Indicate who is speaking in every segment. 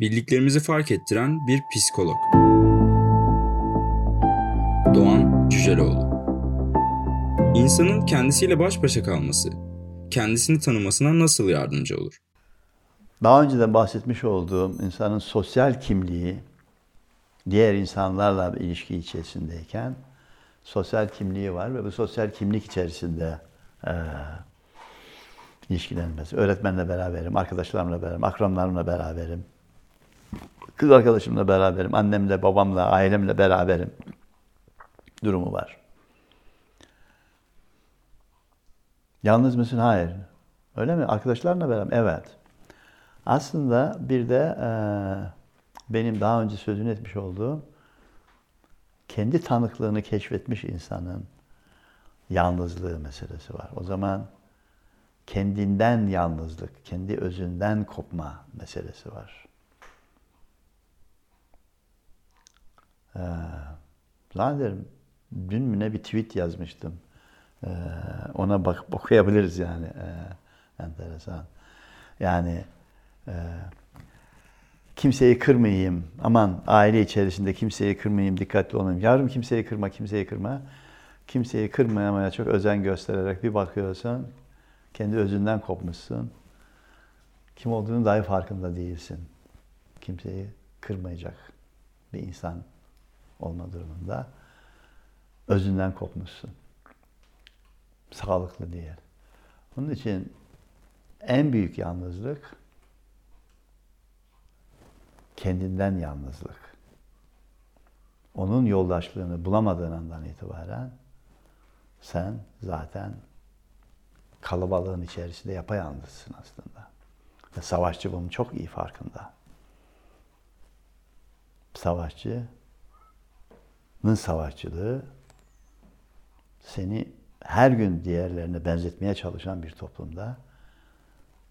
Speaker 1: Bildiklerimizi fark ettiren bir psikolog. Doğan Cüceloğlu İnsanın kendisiyle baş başa kalması, kendisini tanımasına nasıl yardımcı olur?
Speaker 2: Daha önce de bahsetmiş olduğum insanın sosyal kimliği, diğer insanlarla bir ilişki içerisindeyken sosyal kimliği var ve bu sosyal kimlik içerisinde e, ilişkilenmesi. Öğretmenle beraberim, arkadaşlarımla beraberim, akranlarımla beraberim. Kız arkadaşımla beraberim, annemle, babamla, ailemle beraberim durumu var. Yalnız mısın? Hayır. Öyle mi? Arkadaşlarla beraber? Evet. Aslında bir de e, benim daha önce sözünü etmiş olduğum kendi tanıklığını keşfetmiş insanın yalnızlığı meselesi var. O zaman kendinden yalnızlık, kendi özünden kopma meselesi var. Ee, zannederim dün mü ne bir tweet yazmıştım. Ee, ona bak okuyabiliriz yani. Ee, enteresan. Yani e, kimseyi kırmayayım. Aman aile içerisinde kimseyi kırmayayım, dikkatli olmayayım. Yavrum kimseyi kırma, kimseyi kırma. Kimseyi kırmamaya çok özen göstererek bir bakıyorsun. Kendi özünden kopmuşsun. Kim olduğunu dahi farkında değilsin. Kimseyi kırmayacak bir insan olma durumunda özünden kopmuşsun. Sağlıklı değil. Onun için en büyük yalnızlık kendinden yalnızlık. Onun yoldaşlığını bulamadığın andan itibaren sen zaten kalabalığın içerisinde yapayalnızsın aslında. Savaşçı bunun çok iyi farkında. Savaşçının savaşçılığı seni her gün diğerlerine benzetmeye çalışan bir toplumda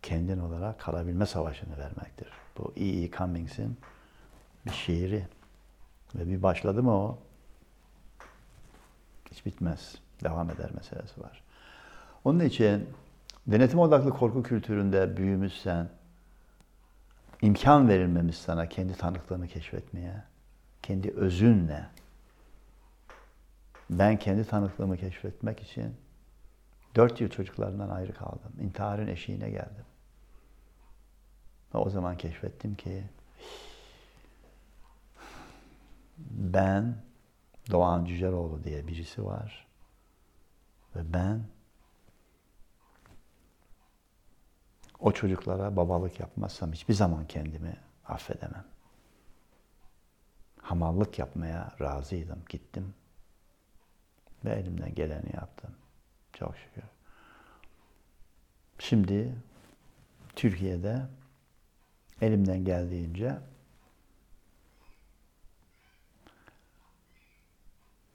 Speaker 2: kendin olarak kalabilme savaşını vermektir. Bu E. E. Cummings'in bir şiiri. Ve bir başladı mı o hiç bitmez. Devam eder meselesi var. Onun için denetim odaklı korku kültüründe büyümüşsen, imkan verilmemiş sana kendi tanıklığını keşfetmeye, kendi özünle. Ben kendi tanıklığımı keşfetmek için dört yıl çocuklarından ayrı kaldım. İntiharın eşiğine geldim. Ve o zaman keşfettim ki ben Doğan Cüceloğlu diye birisi var. Ve ben o çocuklara babalık yapmazsam hiçbir zaman kendimi affedemem. Hamallık yapmaya razıydım. Gittim. Ve elimden geleni yaptım. Çok şükür. Şimdi Türkiye'de elimden geldiğince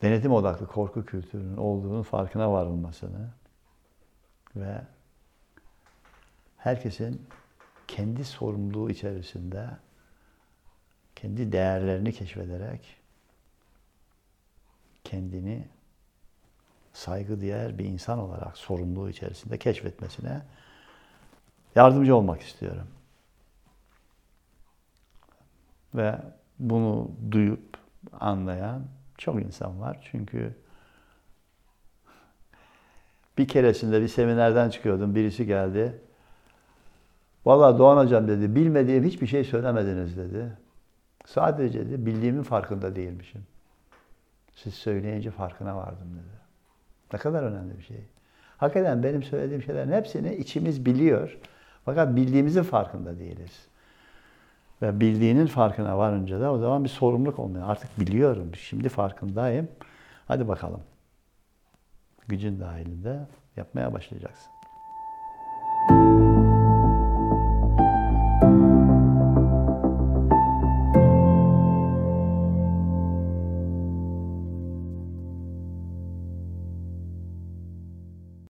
Speaker 2: denetim odaklı korku kültürünün olduğunun farkına varılmasını ve herkesin kendi sorumluluğu içerisinde kendi değerlerini keşfederek kendini saygı değer bir insan olarak sorumluluğu içerisinde keşfetmesine yardımcı olmak istiyorum. Ve bunu duyup anlayan çok insan var. Çünkü bir keresinde bir seminerden çıkıyordum. Birisi geldi. Vallahi Doğan Hocam dedi, bilmediğim hiçbir şey söylemediniz dedi. Sadece dedi, bildiğimin farkında değilmişim. Siz söyleyince farkına vardım dedi. Ne kadar önemli bir şey. Hakikaten benim söylediğim şeylerin hepsini içimiz biliyor. Fakat bildiğimizin farkında değiliz. Ve bildiğinin farkına varınca da o zaman bir sorumluluk olmuyor. Artık biliyorum, şimdi farkındayım. Hadi bakalım. Gücün dahilinde yapmaya başlayacaksın.